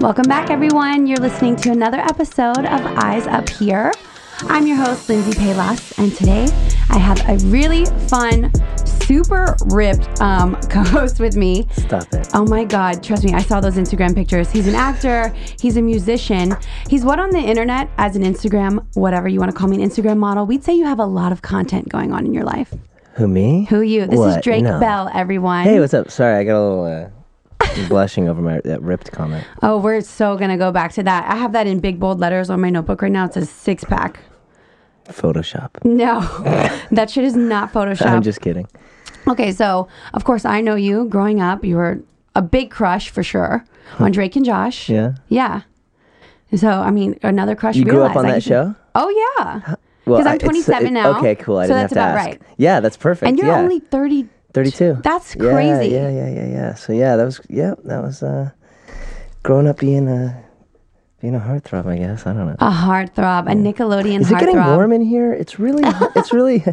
Welcome back, everyone. You're listening to another episode of Eyes Up Here. I'm your host, Lindsey Pelas, and today I have a really fun, super ripped um, co host with me. Stop it. Oh my God, trust me, I saw those Instagram pictures. He's an actor, he's a musician. He's what on the internet as an Instagram, whatever you want to call me, an Instagram model. We'd say you have a lot of content going on in your life. Who me? Who you? This is What? Drake No. Bell, everyone. Hey, what's up? Sorry, I got a little uh, blushing over my that ripped comment. Oh, we're so gonna go back to that. I have that in big bold letters on my notebook right now. It says six pack. Photoshop. No, that shit is not Photoshop. I'm just kidding. okay, so of course I know you. Growing up, you were a big crush for sure on Drake and Josh. Yeah. Yeah. So I mean, another crush. You grew up on I that show? Oh yeah. Well, Because I- I'm uh, 27 it- now. Okay, cool. I so didn't that's have to about ask. right. Yeah, that's perfect. And you're yeah. only 30. 32. That's crazy. Yeah, yeah, yeah, yeah. So yeah, that was yeah, that was uh growing up being a being a heartthrob, I guess. I don't know. A heartthrob, a Nickelodeon Is it getting heartthrob. warm in here? It's really it's really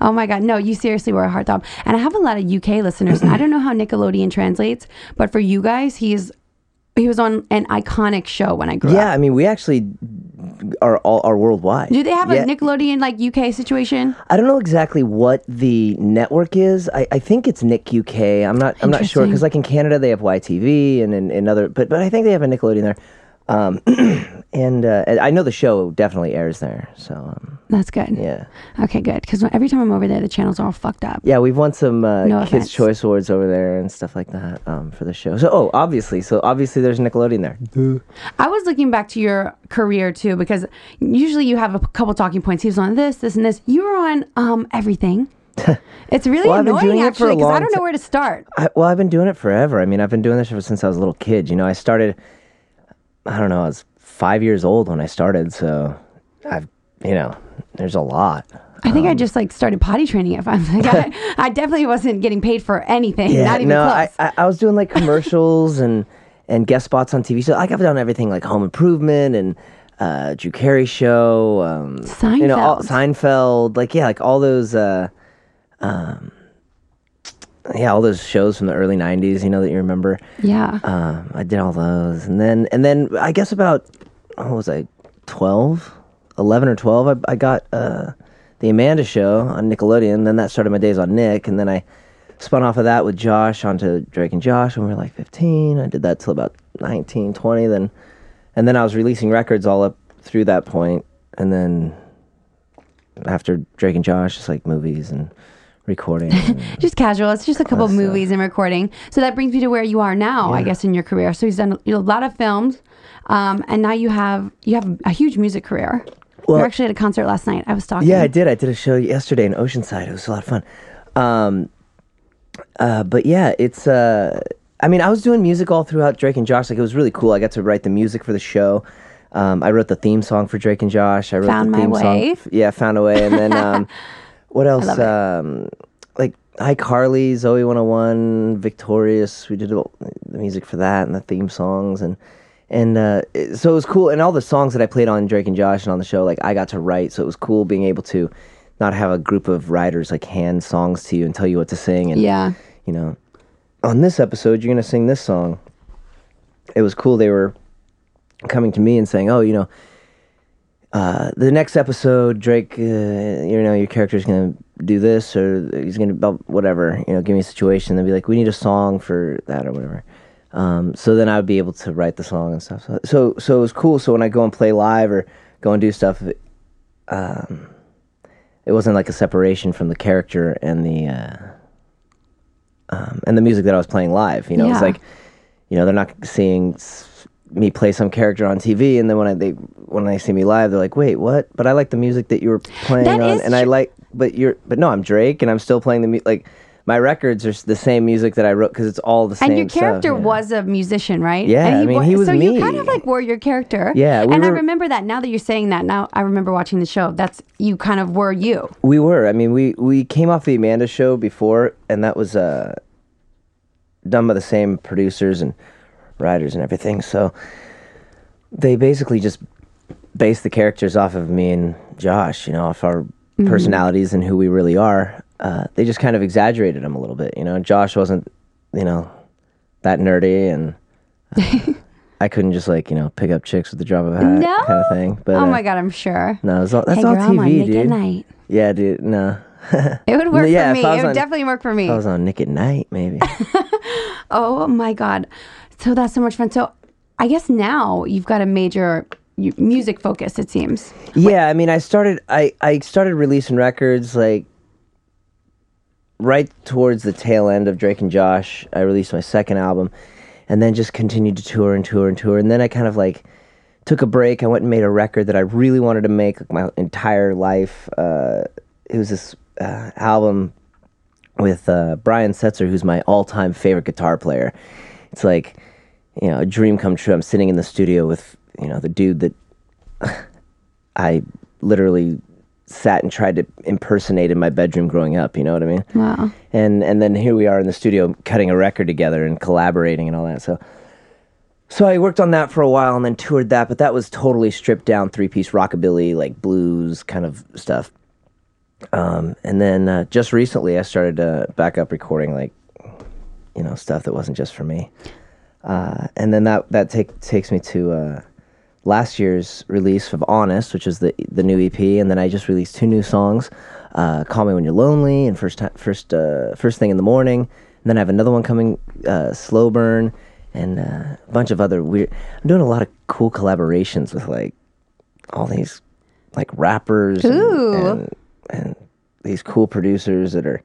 Oh my God. No, you seriously were a heartthrob. And I have a lot of UK listeners. I don't know how Nickelodeon translates, but for you guys, he's he was on an iconic show when I grew Yeah, up. Yeah, I mean, we actually are all are worldwide. Do they have Yeah. a Nickelodeon like UK situation? I don't know exactly what the network is. I, I think it's Nick UK. I'm not. I'm not sure because like in Canada they have YTV and in, in other, but but I think they have a Nickelodeon there. Um, and, uh, I know the show definitely airs there. So um, That's good. yeah, Okay, good. Because every time I'm over there, the channels are all fucked up. yeah. We've won some uh, No Kids offense. Choice Awards over there and stuff like that um, for the show. So oh, obviously, so obviously there's Nickelodeon there. I was looking back to your career too, because usually you have a couple talking points. He was on this, this, and this. You were on um everything. It's really Well, annoying doing it for a actually because I don't know where to start. I, well, I've been doing it forever. I mean, I've been doing this ever since I was a little kid. You know, I started. I don't know. I was five years old when I started, so I've you know, there's a lot. I think Um, I just like started potty training at I'm like I, I definitely wasn't getting paid for anything. not even no, close. I, I I was doing like commercials and and guest spots on TV. So like I've done everything like Home Improvement and uh, Drew Carey show, um, you know, all, Seinfeld, like yeah, like all those, uh, um, yeah, all those shows from the early '90s. You know that you remember. yeah. Um, I did all those, and then and then I guess about what was I, 12, 11 or twelve? I, I got uh, the Amanda Show on Nickelodeon. Then that started my days on Nick, and then I spun off of that with Josh onto Drake and Josh when we were like fifteen. I did that till about 19, 20. Then and then I was releasing records all up through that point, and then after Drake and Josh, just like movies and recording. just casual. It's just a couple of movies and recording. So that brings me to where you are now, I guess, in your career. So he's done a lot of films, um, and now you have you have a huge music career. Well- You're actually at a concert last night. I was talking. Yeah, I did. I did a show yesterday in Oceanside. It was a lot of fun. Um, uh, but yeah, it's. Uh, I mean, I was doing music all throughout Drake and Josh. Like it was really cool. I got to write the music for the show. Um, I wrote the theme song for Drake and Josh. I wrote Found the My theme Way. song. Yeah, found a way. And then um, what else? Um, like Hi Carly, Zoey 101, Victorious. We did all the music for that and the theme songs and and uh, it- so it was cool. And all the songs that I played on Drake and Josh and on the show, like I got to write. So it was cool being able to not have a group of writers like hand songs to you and tell you what to sing. And Yeah. you know, on this episode, you're going to sing this song. It was cool. They were coming to me and saying, oh, you know, uh, the next episode, Drake, uh, you know, your character's going to do this or he's going to, whatever, you know, give me a situation. They'd be like, we need a song for that or whatever. Um, so then I would be able to write the song and stuff. So, so, so it was cool. So when I go and play live or go and do stuff, um, it wasn't like a separation from the character and the, uh, um, and the music that I was playing live. You know, it's like, you know, they're not seeing me play some character on TV, and then when I, they when they see me live, they're like, "Wait, what?" But I like the music that you were playing That on, and I like, but you're, but no, I'm Drake, and I'm still playing the music. like. My records are the same music that I wrote because it's all the same. And your stuff, character yeah. was a musician, right? Yeah, And I mean, he was so you kind of like were your character. Yeah, we and I remember that now that you're saying that. Now I remember watching the show. That's you kind of were you. We were. I mean, we we came off the Amanda show before, and that was uh, done by the same producers and writers and everything. So they basically just based the characters off of me and Josh. You know, off our personalities and who we really are. Uh, they just kind of exaggerated them a little bit. You know, Josh wasn't, you know, that nerdy and. uh, I couldn't just like you know pick up chicks with the drop of a hat No? kind of thing. But oh uh, my god, I'm sure. no, it's all, that's hey all girl, TV, dude. Night. Yeah, dude. No, It would work Yeah, for me. It would on- definitely work for me. I was on Nick at Night, maybe. Oh my god. So that's so much fun. So I guess now you've got a major music focus. It seems. yeah, I mean, I started. I I started releasing records like right towards the tail end of Drake and Josh. I released my second album, and then just continued to tour and tour and tour. And then I kind of like took a break. I went and made a record that I really wanted to make like my entire life. Uh, it was this uh, album with uh, Brian Setzer, who's my all-time favorite guitar player. It's like you know a dream come true. I'm sitting in the studio with you know the dude that I literally sat and tried to impersonate in my bedroom growing up. You know what I mean? Wow. And and then here we are in the studio cutting a record together and collaborating and all that. So so I worked on that for a while and then toured that, but that was totally stripped down three piece rockabilly, like blues kind of stuff. Um, and then uh, just recently I started uh, back up recording like you know stuff that wasn't just for me. Uh, and then that that take, takes me to uh, last year's release of Honest, which is the the new EP, and then I just released two new songs, uh, "Call Me When You're Lonely" and first time, first uh, first thing in the morning. And then I have another one coming, uh, "Slow Burn," and uh, a bunch of other weird. I'm doing a lot of cool collaborations with like all these like rappers and, and and these cool producers that are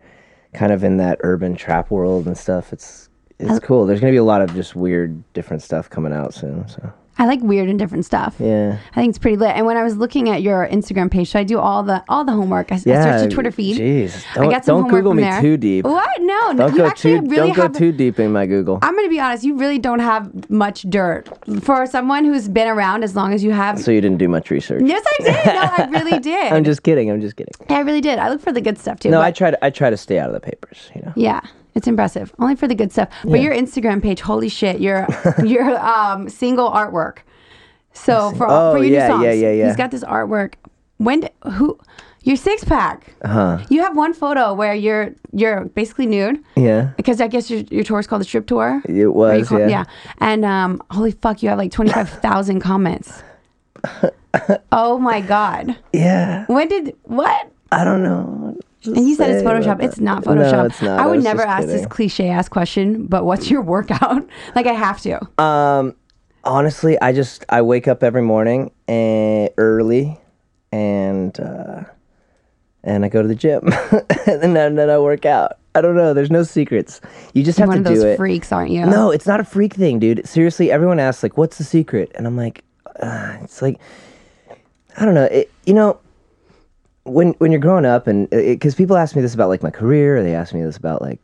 kind of in that urban trap world and stuff. It's it's cool. There's gonna be a lot of just weird, different stuff coming out soon. So I like weird and different stuff. yeah, I think it's pretty lit. And when I was looking at your Instagram page, so I do all the all the homework. I, I searched your Twitter feed. Jeez, I don't got some don't homework Google me there. too deep. What? No, no. Don't You go actually too really don't go have. too deep in my Google. I'm going to be honest. You really don't have much dirt for someone who's been around as long as you have. so you didn't do much research. yes, I did. No, I really did. I'm just kidding. I'm just kidding. I really did. I look for the good stuff too. No, I try to I try to stay out of the papers. You know. Yeah, it's impressive. Only for the good stuff. But your Instagram page, holy shit, your your um, single artwork. So for Oh, for your yeah, new songs, yeah, yeah, yeah. he's got this artwork. When who your six pack? Uh-huh. You have one photo where you're you're basically nude Yeah. because I guess your your tour is called the strip tour. It was. call- yeah. And um, holy fuck, you have like twenty five thousand comments. oh my god! Yeah. When did what? I don't know. And you said it's Photoshop. It's not No, Photoshop. it's not. I I would was never ask this cliche ass question, but what's your workout? like I have to. Um, honestly, I just I wake up every morning and early, and uh, and I go to the gym, and then, then I work out. I don't know. There's no secrets. You just have One to of those do it. freaks, aren't you? No, it's not a freak thing, dude. Seriously, everyone asks like, "What's the secret?" And I'm like, uh, it's like, I don't know. It, you know, when when you're growing up, and uh, because people ask me this about like my career, they ask me this about like,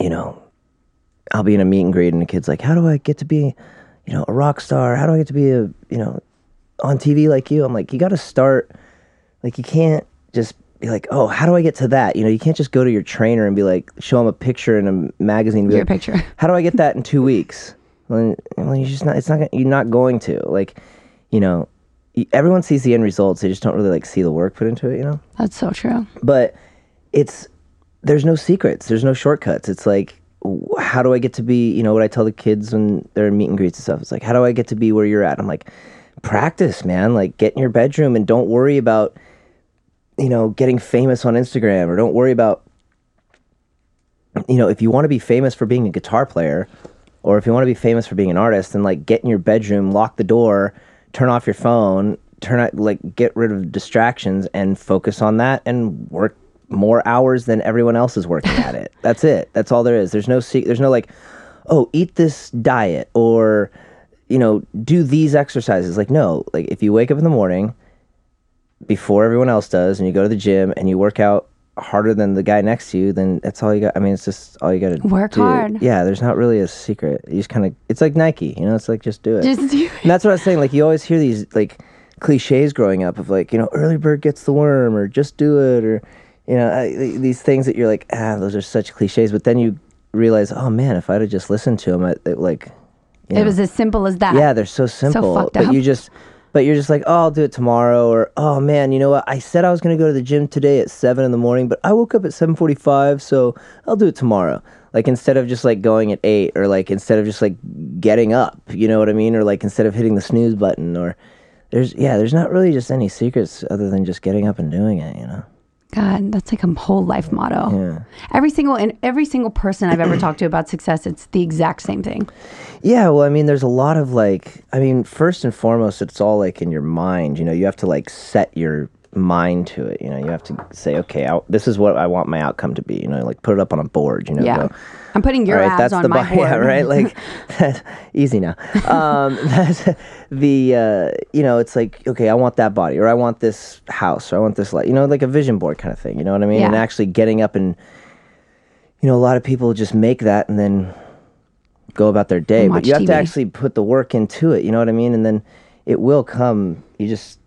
you know, I'll be in a meet and greet, and the kid's like, "How do I get to be, you know, a rock star? How do I get to be a, you know, on TV like you?" I'm like, you got to start. Like, you can't just be like, "Oh, how do I get to that?" You know, you can't just go to your trainer and be like, show him a picture in a magazine. And be Your like, picture. How do I get that in two weeks? Well, you're just not. It's not. You're not going to. Like, you know, everyone sees the end results. They just don't really like see the work put into it. You know That's so true. but it's there's no secrets there's no shortcuts it's like how do i get to be you know what i tell the kids when they're in meet and greets and stuff it's like how do i get to be where you're at i'm like practice man like get in your bedroom and don't worry about you know getting famous on instagram or don't worry about you know if you want to be famous for being a guitar player or if you want to be famous for being an artist then like get in your bedroom lock the door turn off your phone turn out like get rid of distractions and focus on that and work more hours than everyone else is working at it. That's it. That's all there is. There's no se- there's no like oh eat this diet or you know do these exercises. Like no. Like if you wake up in the morning before everyone else does and you go to the gym and you work out harder than the guy next to you then that's all you got i mean it's just all you got to Work do. hard. yeah there's not really a secret you just kind of it's like nike you know it's like just do it Just do and that's what i was saying like you always hear these like cliches growing up of like you know early bird gets the worm or just do it or you know I, these things that you're like ah those are such cliches but then you realize oh man if i'd have just listened to them I, it, like It know, was as simple as that. yeah, they're so simple. fucked but up. you just but you're just like, oh, I'll do it tomorrow, or oh man, you know what? I said I was gonna go to the gym today at seven in the morning, but I woke up at seven forty five, so I'll do it tomorrow. Like instead of just like going at eight, or like instead of just like getting up, you know what I mean, or like instead of hitting the snooze button, or there's yeah, there's not really just any secrets other than just getting up and doing it, you know. God, that's like a whole life motto. Yeah. Every single and every single person I've ever talked to about success, it's the exact same thing. Yeah, well, I mean, there's a lot of like, I mean, first and foremost, it's all like in your mind. You know, you have to like set your mind to it. You know, you have to say, okay, I, this is what I want my outcome to be. You know, like put it up on a board. You know, Yeah. go, I'm putting your right, that's on the my board. yeah, right. Like that's easy now. Um, that's the uh, you know, it's like okay, I want that body, or I want this house, or I want this like you know, like a vision board kind of thing. You know what I mean? And actually getting up and you know, a lot of people just make that and then go about their day, but you have to actually put the work into it. You know what I mean? And then it will come. You just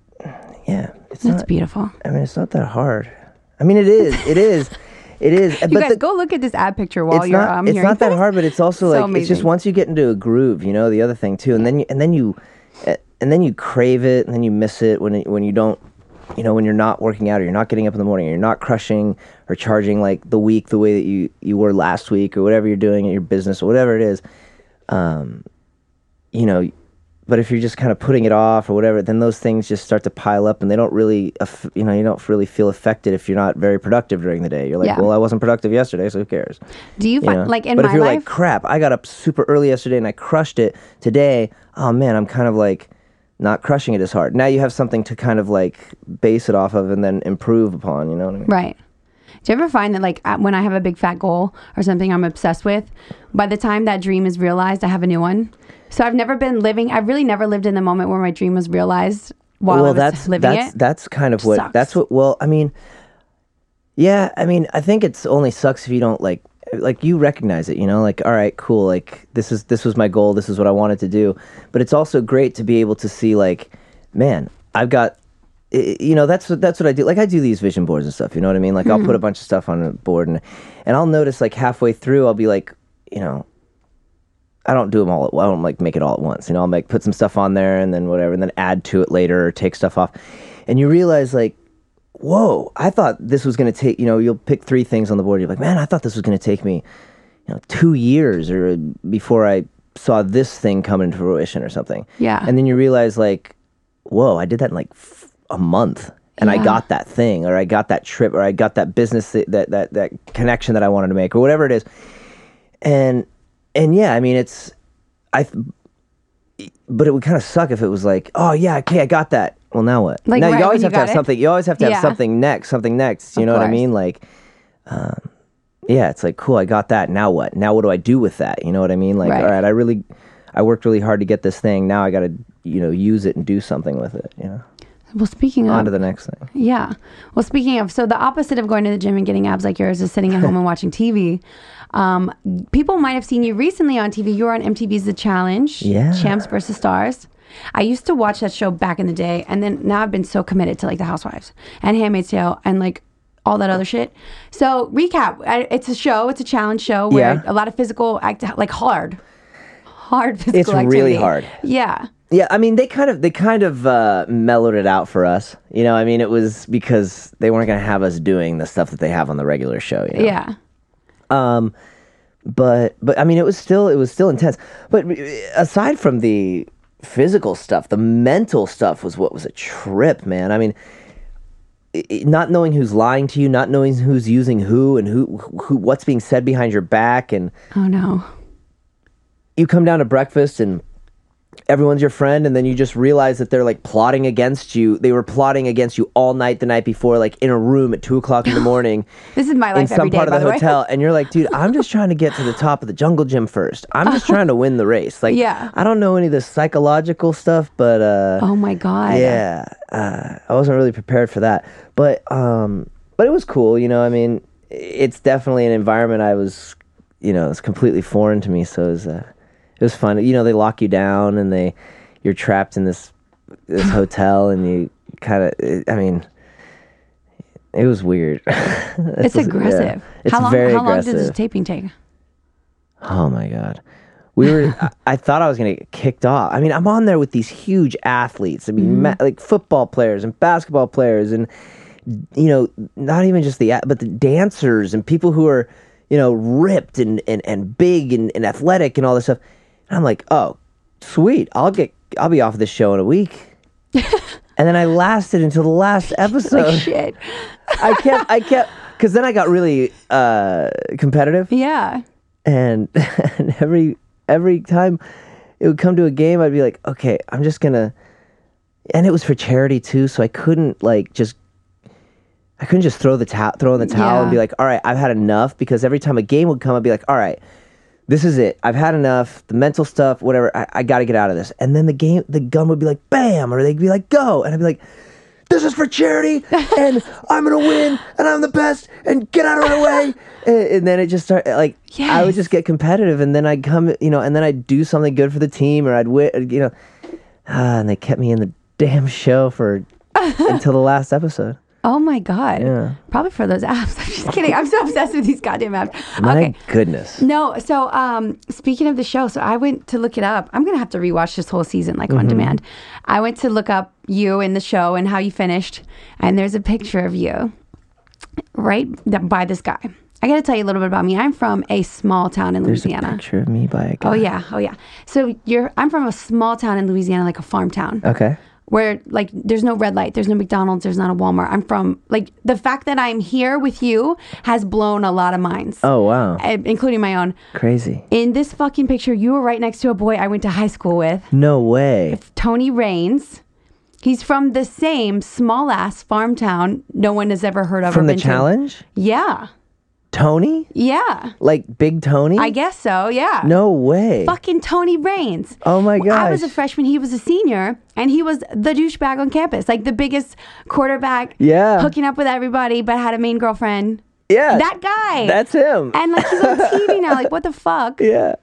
yeah, it's That's not. beautiful. I mean, it's not that hard. I mean, it is. It is. It is. You but guys the, go look at this ad picture while it's you're not um, it's not that this. hard but it's also So like it's just once you get into a groove you know the other thing too and then you, and then you eh, and then you crave it and then you miss it when it, when you don't you know when you're not working out or you're not getting up in the morning or you're not crushing or charging like the week the way that you you were last week or whatever you're doing in your business or whatever it is um you know but if you're just kind of putting it off or whatever then those things just start to pile up and they don't really you know you don't really feel affected if you're not very productive during the day you're like Yeah. well i wasn't productive yesterday so who cares Do you you find know? like in but my if you're life? like, crap, I got up super early yesterday and I crushed it today, oh man, I'm kind of like not crushing it as hard. Now you have something to kind of like base it off of and then improve upon, you know what I mean? Right. Do you ever find that, like, when I have a big fat goal or something I'm obsessed with, by the time that dream is realized, I have a new one? So I've never been living, I've really never lived in the moment where my dream was realized while I was that's living that's it. that's kind of what Sucks. that's what well, I mean yeah, I mean, I think it's only sucks if you don't like like you recognize it, you know, like all right, cool, like this is this was my goal, this is what I wanted to do. But it's also great to be able to see like, man, I've got you know that's what that's what I do. Like I do these vision boards and stuff. You know what I mean? Like I'll hmm. put a bunch of stuff on a board and and I'll notice like halfway through I'll be like, you know, I don't do them all. At, I don't like make it all at once. You know, I'll make put some stuff on there and then whatever, and then add to it later or take stuff off. And you realize like, whoa! I thought this was going to take. You know, you'll pick three things on the board. You're like, man, I thought this was going to take me, you know, two years or before I saw this thing come into fruition or something. Yeah. And then you realize like, whoa! I did that in like f- a month. And I got that thing, or I got that trip, or I got that business that, that that that connection that I wanted to make, or whatever it is and and yeah, I mean it's I, but it would kind of suck if it was like, oh yeah, okay, I got that. Well, now what? Like, now right you always have you to have it? something. You always have to have Yeah. something next, something next. You Of know what I mean? Like, um, yeah, it's like cool. I got that. Now what? Now what do I do with that? You know what I mean? Like, Right. all right, I really, I worked really hard to get this thing. Now I got to, you know, use it and do something with it. You know, well, speaking of, on to the next thing. Yeah. Well, speaking of, so the opposite of going to the gym and getting abs like yours is sitting at home and watching TV. Um, people might have seen you recently on TV. You were on MTV's The Challenge, Yeah. Champs versus Stars. I used to watch that show back in the day, and then now I've been so committed to like The Housewives and Handmaid's Tale and like all that other shit. So recap: it's a show, it's a challenge show where Yeah. a lot of physical act, like hard, hard physical. It's really hard. Yeah. Yeah, I mean they kind of they kind of uh, mellowed it out for us. You know, I mean it was because they weren't going to have us doing the stuff that they have on the regular show. You know? Yeah. Um, but but I mean it was still it was still intense. But aside from the physical stuff, the mental stuff was what was a trip, man. I mean. Not knowing who's lying to you, not knowing who's using who, and who, who, what's being said behind your back, and Oh no. you come down to breakfast and everyone's your friend and then you just realize that they're like plotting against you they were plotting against you all night the night before like in a room at two o'clock in the morning This is my life in some day. part of the, the hotel and you're like dude i'm just trying to get to the top of the jungle gym first i'm just trying to win the race like Yeah. i don't know any of the psychological stuff but uh Oh my god. yeah uh, i wasn't really prepared for that but um but it was cool you know i mean it's definitely an environment i was you know it's completely foreign to me so it was uh, it was fun you know they lock you down and they you're trapped in this this hotel and you kind of i mean it was weird It's yeah. aggressive. it's how long? very how long aggressive did this taping take? Oh my god. We were. I, I thought I was gonna get kicked off. I mean, I'm on there with these huge athletes. I mean, Mm-hmm. ma- like football players and basketball players, and you know, not even just the but the dancers and people who are, you know, ripped and and, and big and, and athletic and all this stuff. And I'm like, oh, sweet. I'll get I'll be off of this show in a week. and then I lasted until the last episode. Like shit. I kept I kept because then I got really uh, competitive Yeah. and, and every every time it would come to a game i'd be like okay i'm just gonna and it was for charity too so i couldn't like just i couldn't just throw the towel throw in the towel and be like all right i've had enough because every time a game would come i'd be like all right this is it. I've had enough. The mental stuff whatever. I, I gotta get out of this. And then the game the gun would be like bam or they'd be like go. And i'd be like this is for charity and i'm gonna win and i'm the best and get out of my way. And, and then it just started like i would just get competitive and then i'd come you know and then i'd do something good for the team or i'd win you know. Ah, and they kept me in the damn show for until the last episode Oh my god. Yeah. Probably for those apps. I'm just kidding. I'm so obsessed with these goddamn apps. my okay. goodness No, so um, speaking of the show, so I went to look it up. I'm gonna have to rewatch this whole season, like Mm-hmm. on demand. I went to look up you in the show and how you finished, and there's a picture of you, right by this guy. I got to tell you a little bit about me. I'm from a small town in there's a Louisiana. picture of me by a guy Oh yeah, oh yeah. So you're I'm from a small town in Louisiana, like a farm town okay where like there's no red light, there's no McDonald's, there's not a Walmart. I'm from like the fact that I'm here with you has blown a lot of minds, oh wow eh, including my own. crazy In this fucking picture, you were right next to a boy I went to high school with, no way Tony Raines. He's from the same small ass farm town no one has ever heard of. or from the been to. challenge Yeah, tony yeah. like big tony I guess so. Yeah. no way Fucking Tony Raines. oh my god. I was a freshman, he was a senior, and he was the douchebag on campus, like the biggest quarterback, Yeah. hooking up with everybody, but had a main girlfriend. yeah That guy. that's him and like he's on TV now. Like what the fuck? yeah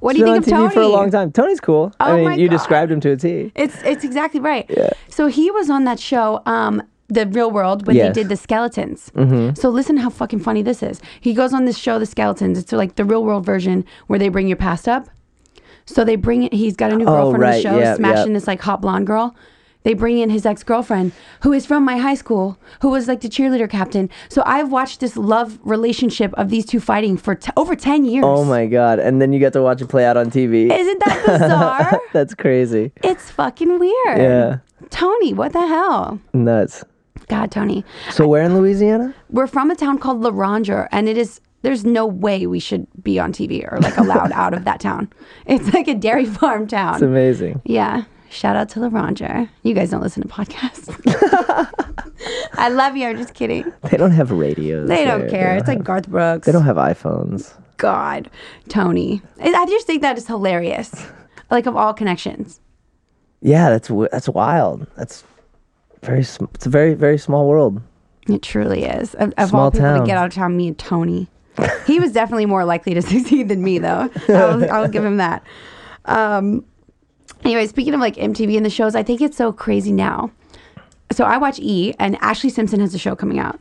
What do you think of TV Tony? for a long time. Tony's cool. I Oh mean, my you God. described him to a T. It's it's exactly right. Yeah. So he was on that show, um, The Real World, when Yes. Mm-hmm. they did the skeletons. So listen how fucking funny this is. He goes on this show, The Skeletons. It's like the real world version where they bring your past up. So they bring it. He's got a new Oh, girlfriend on right. the show, Yeah, smashing yeah. this like hot blonde girl. They bring in his ex girlfriend, who is from my high school, who was like the cheerleader captain. So I've watched this love relationship of these two fighting for t- over ten years. Oh my god! And then you get to watch it play out on TV. Isn't that bizarre? That's crazy. it's fucking weird. Yeah, Tony, what the hell? nuts. God, Tony. So where in Louisiana? We're from a town called Larose, and it is. There's no way we should be on TV or like allowed out of that town. It's like a dairy farm town. It's amazing. yeah. Shout out to Larose. You guys don't listen to podcasts. I love you. I'm just kidding. They don't have radios. They don't there. care. They It's don't like Garth Brooks. They don't have iPhones. God, Tony. I I just think that is hilarious. Like of all connections. Yeah, that's that's wild. That's very. sm- It's a very very small world. It truly is. Of, of Small all people to town. get out of town, me and Tony. He was definitely more likely to succeed than me, though. I'll, I'll give him that. Um, anyway, speaking of like MTV and the shows, I think it's so crazy now. So I watch E, and Ashlee Simpson has a show coming out.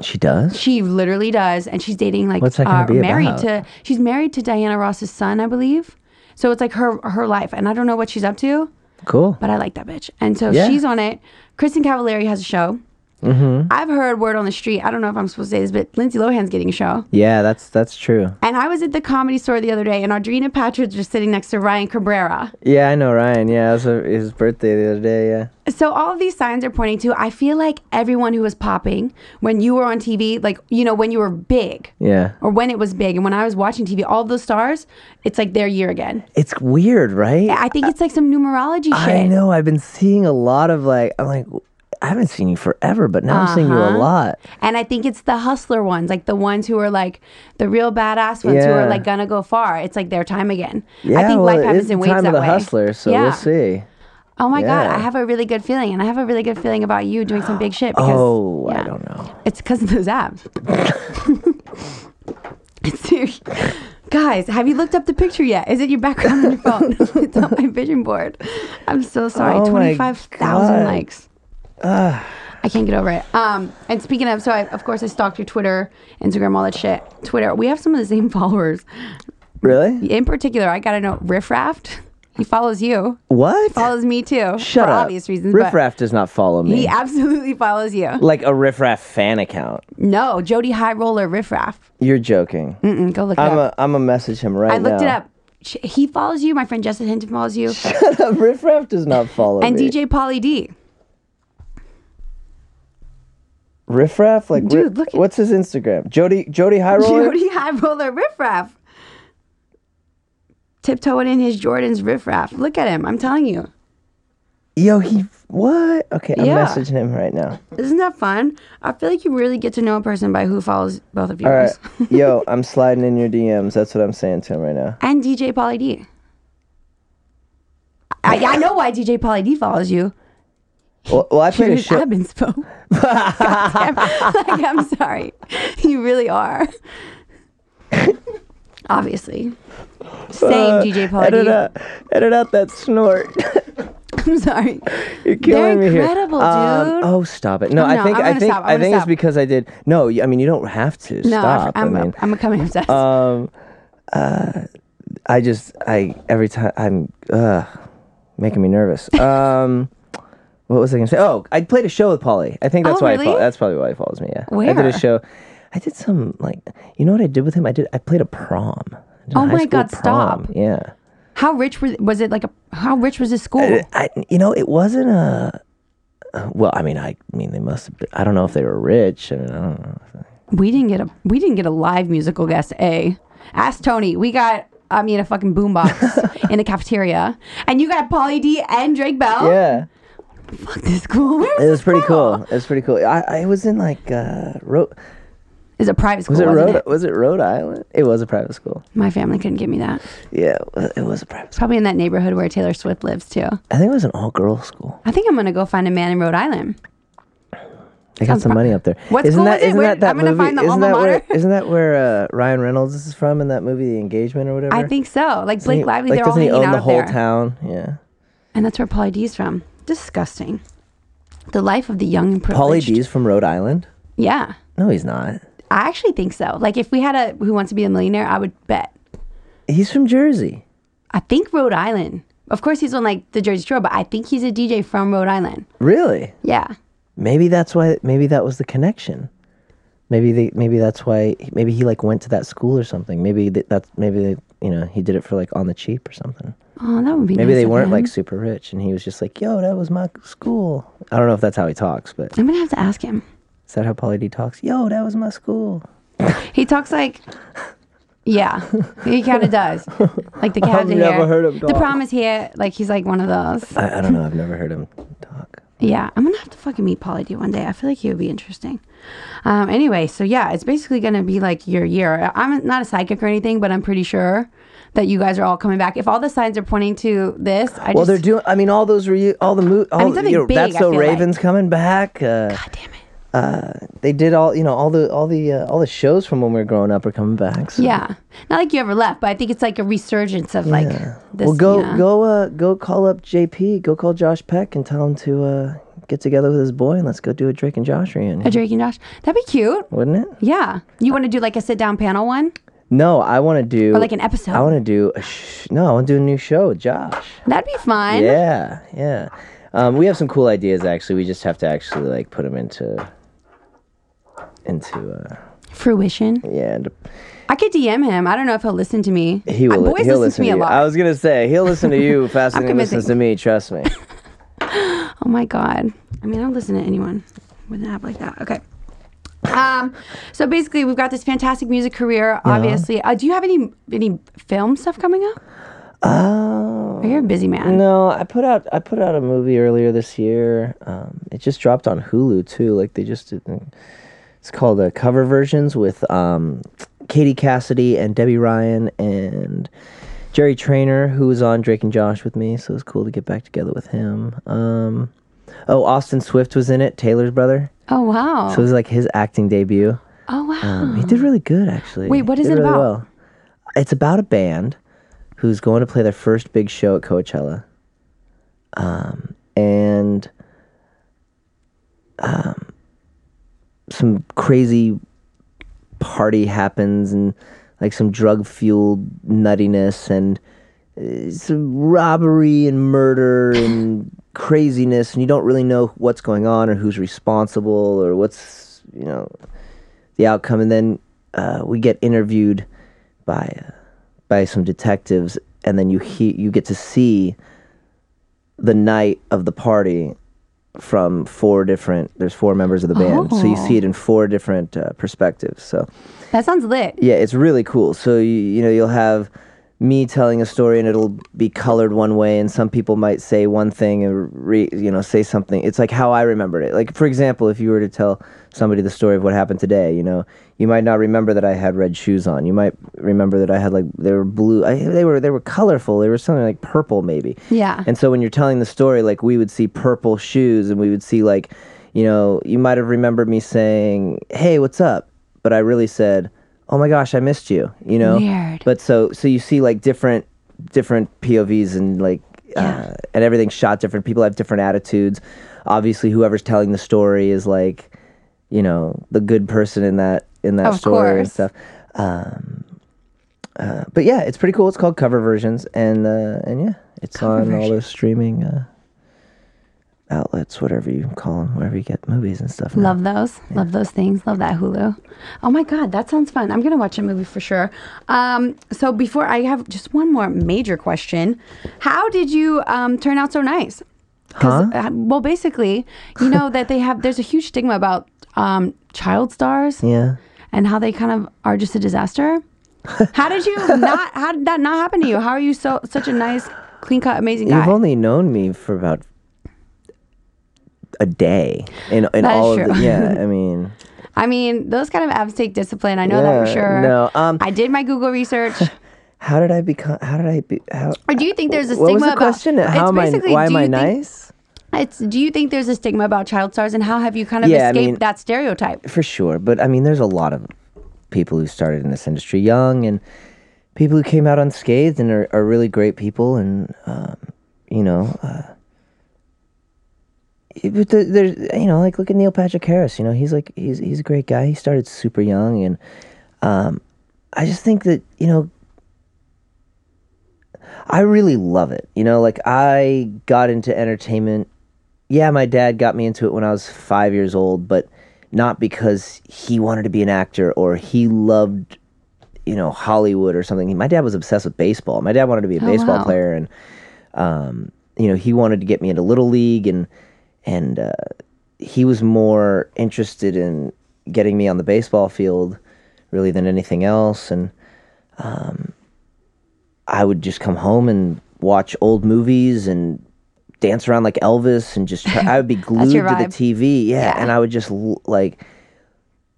She does. She literally does, and she's dating like What's that gonna uh, be married about? to. She's married to Diana Ross's son, I believe. So it's like her her life, and I don't know what she's up to. Cool. But I like that bitch. And so Yeah. she's on it. Kristin Cavallari has a show. Mm-hmm. I've heard word on the street. I don't know if I'm supposed to say this, but Lindsay Lohan's getting a show. Yeah, that's that's true. And I was at the comedy store the other day, and Audrina Patridge was sitting next to Ryan Cabrera. Yeah, I know Ryan. Yeah, it was his birthday the other day. Yeah. So all of these signs are pointing to. I feel like everyone who was popping when you were on TV, like you know when you were big, Yeah. or when it was big, and when I was watching TV, all of those stars, it's like their year again. It's weird, right? I think it's like some numerology shit. I know. I've been seeing a lot of like. I'm like, I haven't seen you forever, but now I'm seeing you a Uh-huh. lot. And I think it's the hustler ones, like the ones who are like the real badass ones who are like gonna go far. It's like their time again. Yeah, I think well, life it happens is in the waves time that of the way. hustler, so yeah. we'll see. Oh my god, I have a really good feeling, and I have a really good feeling about you doing some big shit. Because, Oh, I don't know. It's because of those abs. it's serious. Guys, have you looked up the picture yet? Is it your background on your phone? it's on my vision board. I'm so sorry. Oh my Twenty five thousand God. likes. I can't get over it. Um, and speaking of, so I, of course I stalked your Twitter, Instagram, all that shit. Twitter, we have some of the same followers. Really? In particular, I gotta know Riff Raff. He follows you. What? He Follows me too. Shut for up. obvious reasons. Riff but Raff does not follow me. He absolutely follows you. like a Riffraff fan account. No, Jody High Roller Riff Raff. You're joking. Mm-mm, go look it I'm up. a I'm a message him right now. I looked now. it up. Sh- He follows you. My friend Justin Hinton follows you. Riff Raff does not follow me. and me. DJ Pauly D. Riff Raff, like Dude, Ri- look at- what's his Instagram? Jody Jody High Roller. Jody High Roller Riff Raff. Tiptoeing in his Jordans riffraff. Look at him. I'm telling you. Yo, he what? Okay, I'm Yeah. messaging him right now. Isn't that fun? I feel like you really get to know a person by who follows both of you. All right, yo, I'm sliding in your DMs. That's what I'm saying to him right now. and DJ Pauly D. I, I know why DJ Pauly D follows you. Well, well I played a You're show. admin spo. Goddamn. like, I'm sorry. You really are. Obviously. Same DJ Pauly Uh, Edit out, edit out that snort. I'm sorry. You're killing me here. incredible, Um, dude. oh, stop it! No, Oh, I think I think I think it's because I did. No, I mean you don't have to No, stop. I'm, I mean, I'm becoming obsessed. um, uh, I just I every time I'm uh making me nervous. Um, what was I gonna say? Oh, I played a show with Pauly. I think that's Oh, why really? he fo- that's probably why he follows me. Yeah, Where? I did a show. I did some like you know what I did with him? I did I played a prom. Did Oh high my God, prom. stop. Yeah. how rich was, was it? Like a how rich was his school? I, I- you know, it wasn't a. uh, Well, I mean, I mean, they must have. Been, I don't know if they were rich. I mean, I don't know. we didn't get a we didn't get a live musical guest. A ask Tony. We got I mean a fucking boombox in the cafeteria, and you got Pauly D and Drake Bell. Yeah, Fuck this school. Where it was pretty cool. It was pretty cool. I, I was in like uh, Rhode. It's a private school. Was it Rhode? it? Was it Rhode Island? It was a private school. My family couldn't give me that. Yeah, it was- a private school. Probably in that neighborhood where Taylor Swift lives too. I think it was an all girls school. I think I'm gonna go find a man in Rhode Island. They got some pro- money up there. What isn't school that, is it? Isn't Where- that that I'm gonna movie? find the isn't alma that where? mater. Isn't that where uh, Ryan Reynolds is from in that movie, The Engagement or whatever? I think so. Like Blake he- Lively, like, they're all doesn't he own out the whole there, town? Yeah. and that's where Pauly D's from. Disgusting. The life of the young and privileged. D's from Rhode Island? Yeah, No, he's not. I actually think so. Like if we had a Who Wants to Be a Millionaire, I would bet. He's from Jersey. I think Rhode Island. Of course, he's on like the Jersey Shore, but I think he's a DJ from Rhode Island. Really? Yeah. Maybe that's why. Maybe that was the connection. Maybe they. Maybe that's why. Maybe he like went to that school or something. Maybe that, that's. Maybe they, you know he did it for like on the cheap or something. Oh, that would be. Maybe nice they weren't him. like super rich, and he was just like, "Yo, that was my school." I don't know if that's how he talks, but I'm gonna have to ask him. Is that how Pauly D talks? Yo, that was my school. He talks like, yeah, he kind of does. Like the cabs I've never here. heard him The talk. prom is here. Like he's like one of those. I, I don't know. I've never heard him talk. Yeah, I'm gonna have to fucking meet Pauly D one day. I feel like he would be interesting. Um, anyway, so yeah, it's basically gonna be like your year. I'm not a psychic or anything, but I'm pretty sure that you guys are all coming back. If all the signs are pointing to this, I Well, just they're doing. I mean, all those re- all the mo- all mean, something you know, big, that's I so feel like. Ravens coming back. Uh, God damn it. They did all you know all the all the uh, all the shows from when we were growing up are coming back. So. Yeah, not like you ever left, but I think it's like a resurgence of like this. well, go know. go uh, go call up JP. Go call Josh Peck and tell him to uh, get together with his boy and let's go do a Drake and Josh reunion. A Drake and Josh. That'd be cute. Wouldn't it? Yeah. You want to do like a sit down panel one? No, I want to do Or like an episode? I want to do a sh- no. I want to do a new show with Josh. That'd be fun. Yeah, yeah. Um, we have some cool ideas actually. We just have to actually like put them into into uh, Fruition. yeah. Into, I could DM him. I don't know if he'll listen to me. he Uh, will. Boys he'll listen, to me a lot. I was gonna say he'll listen to you faster than he listens to me. Trust me. Oh my god. I mean, I don't listen to anyone with an app like that. Okay. Um, so basically, we've got this fantastic music career. Obviously, uh, do you have any any film stuff coming up? Oh. Or you're a busy man. No, I put out I put out a movie earlier this year. Um, it just dropped on Hulu too. Like they just did. It's called uh, cover versions with um, Katie Cassidy and Debby Ryan and Jerry Trainor, who was on Drake and Josh with me. So it was cool to get back together with him. Um, oh, Austin Swift was in it, Taylor's brother. Oh wow. So it was like his acting debut. oh wow. Um, he did really good, actually. Wait, what is it really about? Well. It's about a band who's going to play their first big show at Coachella, um, and um, some crazy party happens, and like some drug fueled nuttiness, and it's a robbery and murder and craziness, and you don't really know what's going on or who's responsible or what's you know the outcome. And then uh, we get interviewed by uh, by some detectives, and then you he- you get to see the night of the party from four different. There's four members of the band, so you Oh. see it in four different uh, perspectives. So. That sounds lit. Yeah, it's really cool. So you you know you'll have me telling a story and it'll be colored one way, and some people might say one thing and re, you know say something. It's like how I remembered it. Like for example, if you were to tell somebody the story of what happened today, you know, you might not remember that I had red shoes on. You might remember that I had like they were blue. I, they were they were colorful. They were something like purple maybe. Yeah. And so when you're telling the story, like we would see purple shoes and we would see like, you know, you might have remembered me saying, "Hey, what's up?" But I really said, "Oh my gosh, I missed you." You know. Weird. But so so you see like different different POVs and like uh, and everything's shot different. People have different attitudes. Obviously, whoever's telling the story is like, you know, the good person in that in that Of story and stuff. Um, uh, but yeah, it's pretty cool. It's called Cover Versions, and uh, and yeah, it's Cover on all those streaming uh, outlets, whatever you call them, wherever you get movies and stuff. now. Love those. Love those things. Love that Hulu. Oh my God, that sounds fun. I'm going to watch a movie for sure. Um, so before I have just one more major question How did you um, turn out so nice? 'Cause, Huh? uh, well, basically, you know that they have, there's a huge stigma about um, child stars Yeah. and how they kind of are just a disaster. How did you not, how did that not happen to you? How are you so, such a nice, clean cut, amazing guy? You've only known me for about a day in in That all of the yeah. I mean, I mean, those kind of abs take discipline. I know that for sure. no, um, I did my Google research. how did I become? How did I be? How? Or do you think there's a What stigma was the about? question? How am I? Why am I think- nice? It's. Do you think there's a stigma about child stars, and how have you kind of Yeah, I escaped mean- that stereotype? For sure, but I mean, there's a lot of people who started in this industry young, and people who came out unscathed and are, are really great people, and um, you know. Uh, there's, you know, like look at Neil Patrick Harris. You know, he's like he's he's a great guy. He started super young, and um, I just think that you know I really love it. You know, like I got into entertainment. Yeah, my dad got me into it when I was five years old, but not because he wanted to be an actor or he loved, you know, Hollywood or something. My dad was obsessed with baseball. My dad wanted to be a Oh, baseball wow. player, and um, you know, he wanted to get me into little league, and and uh, he was more interested in getting me on the baseball field, really, than anything else, and. I would just come home and watch old movies and dance around like Elvis and just try, I would be glued to the. TV. Yeah, Yeah. and I would just like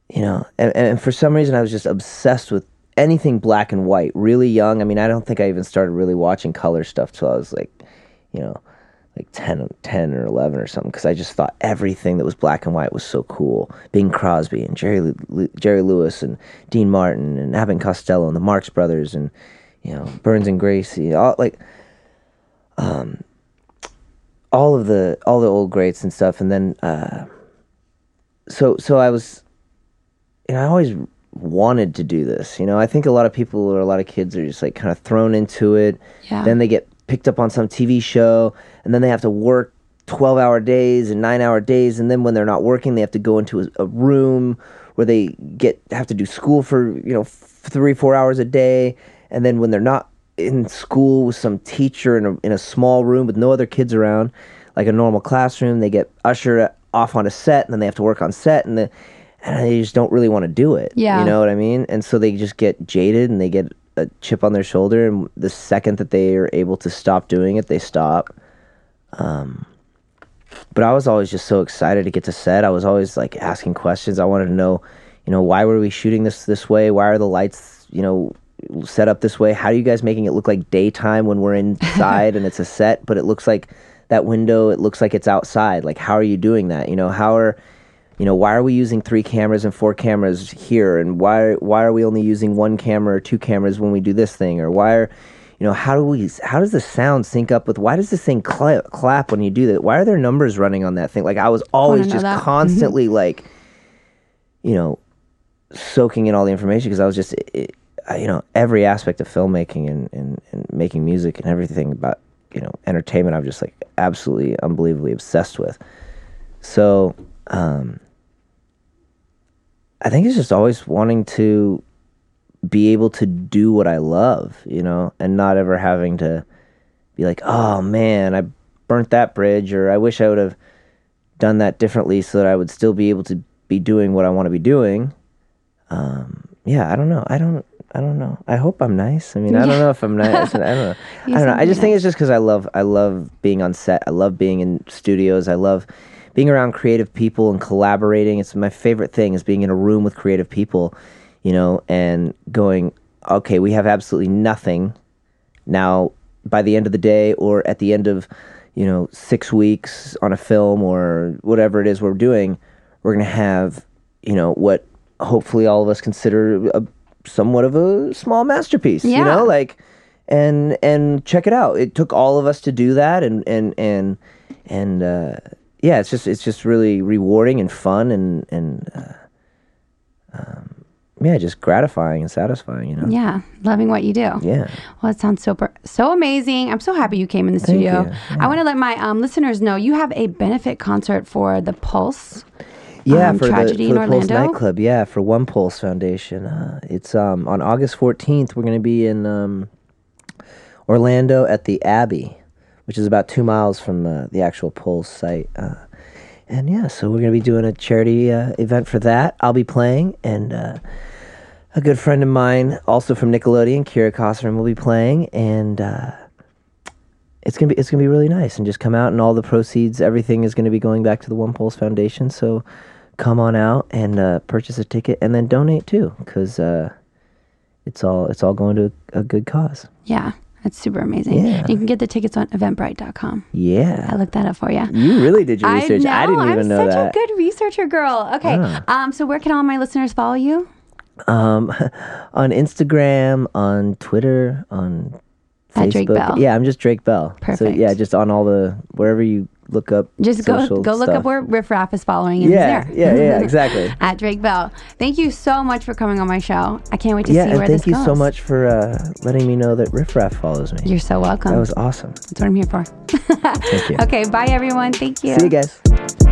you know, and, and for some reason I was just obsessed with anything black and white. Really young. I mean, I don't think I even started really watching color stuff till I was like, you know, like 10, 10 or 11 or something because I just thought everything that was black and white was so cool. Bing Crosby and Jerry Jerry Lewis and Dean Martin and Abbott and Costello and the Marx Brothers and you know Burns and Gracie, all like um all of the all the old greats and stuff. And then uh, so so I was you know I always wanted to do this. You know I think a lot of people or a lot of kids are just like kind of thrown into it. Yeah. Then they get picked up on some TV show, and then they have to work 12 hour days and 9 hour days and then when they're not working they have to go into a, a room where they get have to do school for you know f- 3 4 hours a day and then when they're not in school with some teacher in a, in a small room with no other kids around like a normal classroom they get ushered off on a set and then they have to work on set and the and they just don't really want to do it Yeah. you know what i mean and so they just get jaded and they get a chip on their shoulder and the second that they are able to stop doing it they stop Um, but I was always just so excited to get to set. I was always like asking questions. I wanted to know, you know, why were we shooting this this way? Why are the lights, you know, set up this way? How are you guys making it look like daytime when we're inside and it's a set, but it looks like that window, it looks like it's outside. Like how are you doing that? You know, how are you know, why are we using three cameras and four cameras here and why why are we only using one camera or two cameras when we do this thing or why are you know how do we how does the sound sync up with why does this thing cla clap when you do that why are there numbers running on that thing like i was always know just that. constantly like you know soaking in all the information because i was just i uh, you know every aspect of filmmaking and, and, and making music and everything about you know entertainment i'm just like absolutely unbelievably obsessed with. So um i think it's just always wanting to be able to do what i love you know and not ever having to be like oh man i burnt that bridge or i wish i would have done that differently so that i would still be able to be doing what i want to be doing. Um yeah i don't know. I don't I don't know. I hope I'm nice. I mean, I don't know if I'm nice. I don't know. I don't know. I just think it's just because I love I love being on set. I love being in studios. I love being around creative people and collaborating. It's my favorite thing is being in a room with creative people, you know, and going, okay, we have absolutely nothing. Now, by the end of the day, or at the end of, you know, six weeks on a film or whatever it is we're doing, we're gonna have, you know, what hopefully all of us consider a somewhat of a small masterpiece you know like and and check it out it took all of us to do that and and and and uh yeah it's just it's just really rewarding and fun and and uh, um, yeah just gratifying and satisfying you know Yeah, loving what you do. yeah Well, it sounds super so amazing. I'm so happy you came in the studio. you. I want to let my um, listeners know you have a benefit concert for the Pulse. Yeah, um, for tragedy the, for in the Pulse Orlando? nightclub. Yeah, for One Pulse Foundation. Uh, it's um on August fourteenth. We're going to be in um, Orlando at the Abbey, which is about two miles from uh, the actual Pulse site. Uh, and yeah, so we're going to be doing a charity uh, event for that. I'll be playing, and uh, a good friend of mine, also from Nickelodeon, Kira Kosarin, will be playing, and. It's gonna be it's gonna be really nice and just come out and all the proceeds everything is gonna be going back to the One Pulse Foundation. So come on out and uh, purchase a ticket and then donate too because uh, it's all it's all going to a, good cause. Yeah, that's super amazing. Yeah. You can get the tickets on eventbrite.com. Yeah. I looked that up for you. you really did your research. I, didn't even I'm know such that. a good researcher girl. Okay. Ah. Um, so where can all my listeners follow you? um, on Instagram, on Twitter, on At Facebook. Drake Bell. Yeah, I'm just Drake Bell. Perfect. So yeah, just on all the wherever you look up. Just go go look stuff. up where Riff Raff is following and Yeah, he's there. yeah, yeah, exactly. At Drake Bell. Thank you so much for coming on my show. I can't wait to yeah, see and where thank you so much for uh, letting me know that Riff Raff follows me. You're so welcome. that was awesome. That's what I'm here for. Thank you. okay, bye everyone. Thank you. See you guys.